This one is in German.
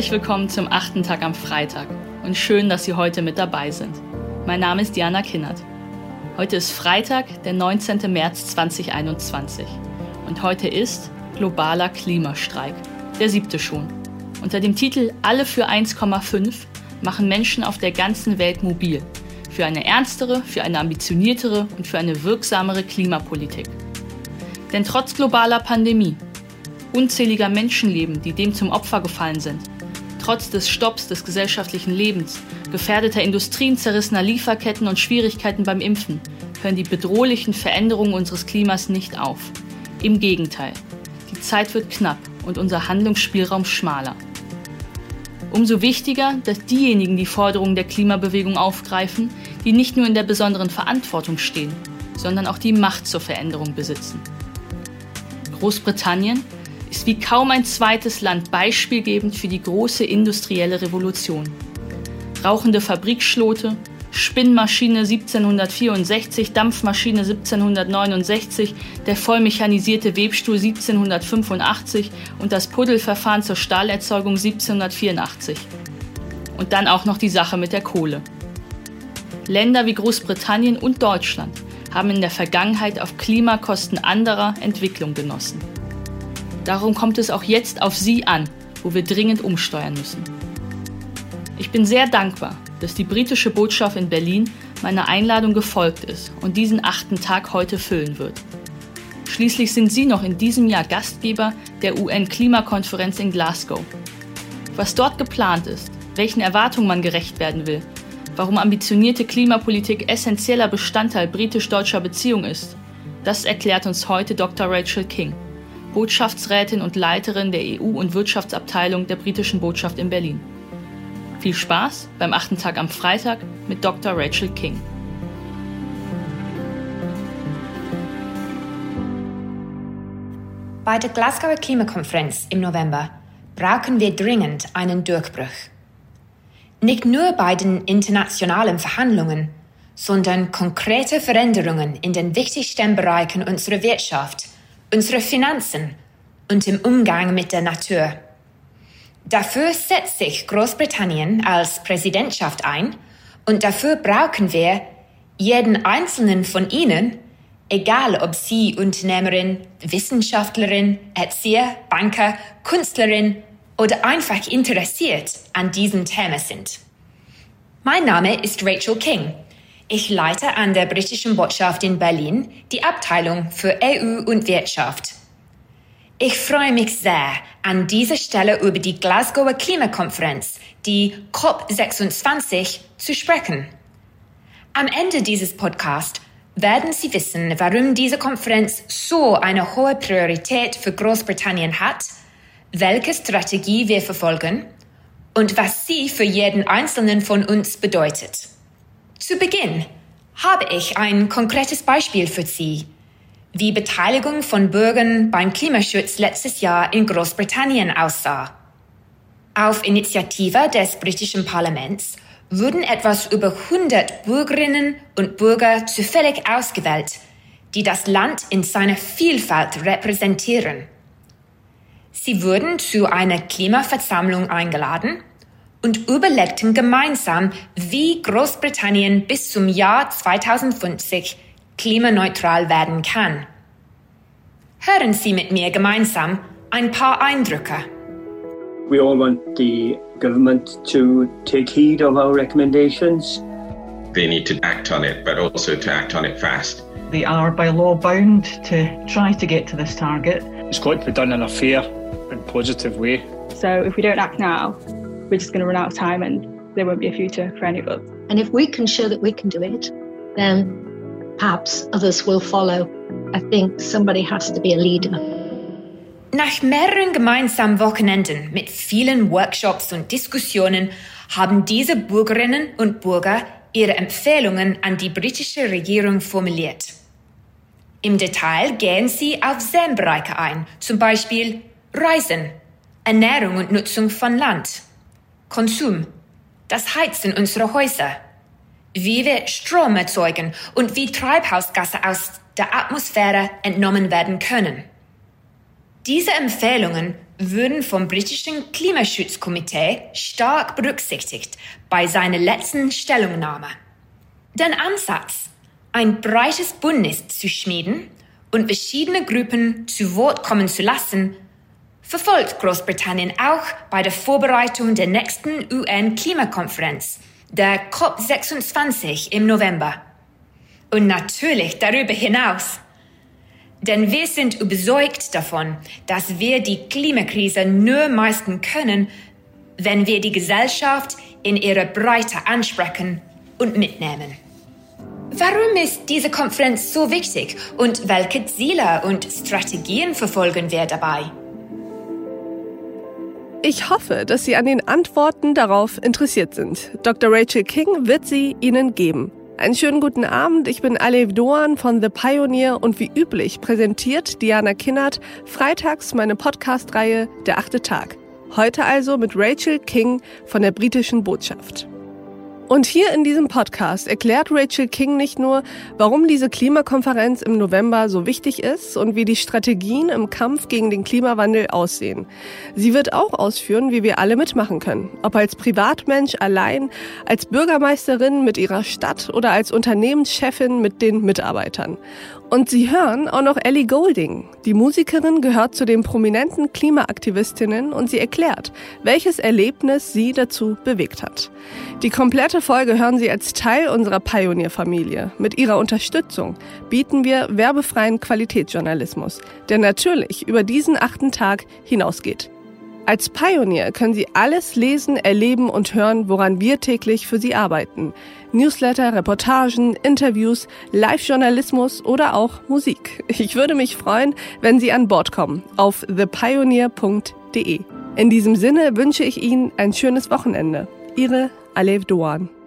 Herzlich willkommen zum achten Tag am Freitag und schön, dass Sie heute mit dabei sind. Mein Name ist Diana Kinnert. Heute ist Freitag, der 19. März 2021 und heute ist globaler Klimastreik, der siebte schon. Unter dem Titel Alle für 1,5 machen Menschen auf der ganzen Welt mobil. Für eine ernstere, für eine ambitioniertere und für eine wirksamere Klimapolitik. Denn trotz globaler Pandemie, unzähliger Menschenleben, die dem zum Opfer gefallen sind, trotz des Stopps des gesellschaftlichen Lebens, gefährdeter Industrien, zerrissener Lieferketten und Schwierigkeiten beim Impfen, hören die bedrohlichen Veränderungen unseres Klimas nicht auf. Im Gegenteil, die Zeit wird knapp und unser Handlungsspielraum schmaler. Umso wichtiger, dass diejenigen die Forderungen der Klimabewegung aufgreifen, die nicht nur in der besonderen Verantwortung stehen, sondern auch die Macht zur Veränderung besitzen. Großbritannien ist wie kaum ein zweites Land beispielgebend für die große industrielle Revolution. Rauchende Fabrikschlote, Spinnmaschine 1764, Dampfmaschine 1769, der vollmechanisierte Webstuhl 1785 und das Puddelverfahren zur Stahlerzeugung 1784. Und dann auch noch die Sache mit der Kohle. Länder wie Großbritannien und Deutschland haben in der Vergangenheit auf Klimakosten anderer Entwicklung genossen. Darum kommt es auch jetzt auf Sie an, wo wir dringend umsteuern müssen. Ich bin sehr dankbar, dass die britische Botschaft in Berlin meiner Einladung gefolgt ist und diesen achten Tag heute füllen wird. Schließlich sind Sie noch in diesem Jahr Gastgeber der UN-Klimakonferenz in Glasgow. Was dort geplant ist, welchen Erwartungen man gerecht werden will, warum ambitionierte Klimapolitik essentieller Bestandteil britisch-deutscher Beziehung ist, das erklärt uns heute Dr. Rachel King. Botschaftsrätin und Leiterin der EU- und Wirtschaftsabteilung der britischen Botschaft in Berlin. Viel Spaß beim achten Tag am Freitag mit Dr. Rachel King. Bei der Glasgower Klimakonferenz im November brauchen wir dringend einen Durchbruch. Nicht nur bei den internationalen Verhandlungen, sondern konkrete Veränderungen in den wichtigsten Bereichen unserer Wirtschaft – unsere Finanzen und im Umgang mit der Natur. Dafür setzt sich Großbritannien als Präsidentschaft ein und dafür brauchen wir jeden einzelnen von Ihnen, egal ob Sie Unternehmerin, Wissenschaftlerin, Erzieher, Banker, Künstlerin oder einfach interessiert an diesem Thema sind. Mein Name ist Rachel King ich leite an der britischen Botschaft in Berlin die Abteilung für EU und Wirtschaft. Ich freue mich sehr, an dieser Stelle über die Glasgower Klimakonferenz, die COP26, zu sprechen. Am Ende dieses Podcasts werden Sie wissen, warum diese Konferenz so eine hohe Priorität für Großbritannien hat, welche Strategie wir verfolgen und was sie für jeden Einzelnen von uns bedeutet. Zu Beginn habe ich ein konkretes Beispiel für Sie, wie Beteiligung von Bürgern beim Klimaschutz letztes Jahr in Großbritannien aussah. Auf Initiative des britischen Parlaments wurden etwas über 100 Bürgerinnen und Bürger zufällig ausgewählt, die das Land in seiner Vielfalt repräsentieren. Sie wurden zu einer Klimaversammlung eingeladen und überlegten gemeinsam, wie Großbritannien bis zum Jahr 2050 klimaneutral werden kann. Hören Sie mit mir gemeinsam ein paar Eindrücke. We all want the government to take heed of our recommendations. They need to act on it, but also to act on it fast. They are by law bound to try to get to this target. It's got to be done in a fair and positive way. So if we don't act now, we're just going to run out of time and there won't be a future for any of us. And if we can show that we can do it, then perhaps others will follow. I think somebody has to be a leader. Nach mehreren gemeinsamen Wochenenden mit vielen Workshops und Diskussionen haben diese Bürgerinnen und Bürger ihre Empfehlungen an die britische Regierung formuliert. Im Detail gehen sie auf zehn Bereiche ein, zum Beispiel Reisen, Ernährung und Nutzung von Land, Konsum, das Heizen unserer Häuser, wie wir Strom erzeugen und wie Treibhausgase aus der Atmosphäre entnommen werden können. Diese Empfehlungen wurden vom britischen Klimaschutzkomitee stark berücksichtigt bei seiner letzten Stellungnahme. Den Ansatz, ein breites Bündnis zu schmieden und verschiedene Gruppen zu Wort kommen zu lassen, verfolgt Großbritannien auch bei der Vorbereitung der nächsten UN-Klimakonferenz, der COP26 im November. Und natürlich darüber hinaus. Denn wir sind überzeugt davon, dass wir die Klimakrise nur meistern können, wenn wir die Gesellschaft in ihrer Breite ansprechen und mitnehmen. Warum ist diese Konferenz so wichtig und welche Ziele und Strategien verfolgen wir dabei? Ich hoffe, dass Sie an den Antworten darauf interessiert sind. Dr. Rachel King wird sie Ihnen geben. Einen schönen guten Abend, ich bin Alev Doan von The Pioneer und wie üblich präsentiert Diana Kinnert freitags meine Podcast-Reihe Der achte Tag. Heute also mit Rachel King von der britischen Botschaft. Und hier in diesem Podcast erklärt Rachel King nicht nur, warum diese Klimakonferenz im November so wichtig ist und wie die Strategien im Kampf gegen den Klimawandel aussehen. Sie wird auch ausführen, wie wir alle mitmachen können. Ob als Privatmensch allein, als Bürgermeisterin mit ihrer Stadt oder als Unternehmenschefin mit den Mitarbeitern. Und Sie hören auch noch Ellie Golding. Die Musikerin gehört zu den prominenten Klimaaktivistinnen und sie erklärt, welches Erlebnis sie dazu bewegt hat. Die komplette Folge hören Sie als Teil unserer Pioneer-Familie. Mit Ihrer Unterstützung bieten wir werbefreien Qualitätsjournalismus, der natürlich über diesen achten Tag hinausgeht. Als Pioneer können Sie alles lesen, erleben und hören, woran wir täglich für Sie arbeiten. Newsletter, Reportagen, Interviews, Live-Journalismus oder auch Musik. Ich würde mich freuen, wenn Sie an Bord kommen auf thepioneer.de. In diesem Sinne wünsche ich Ihnen ein schönes Wochenende. Ihre Alev Doan.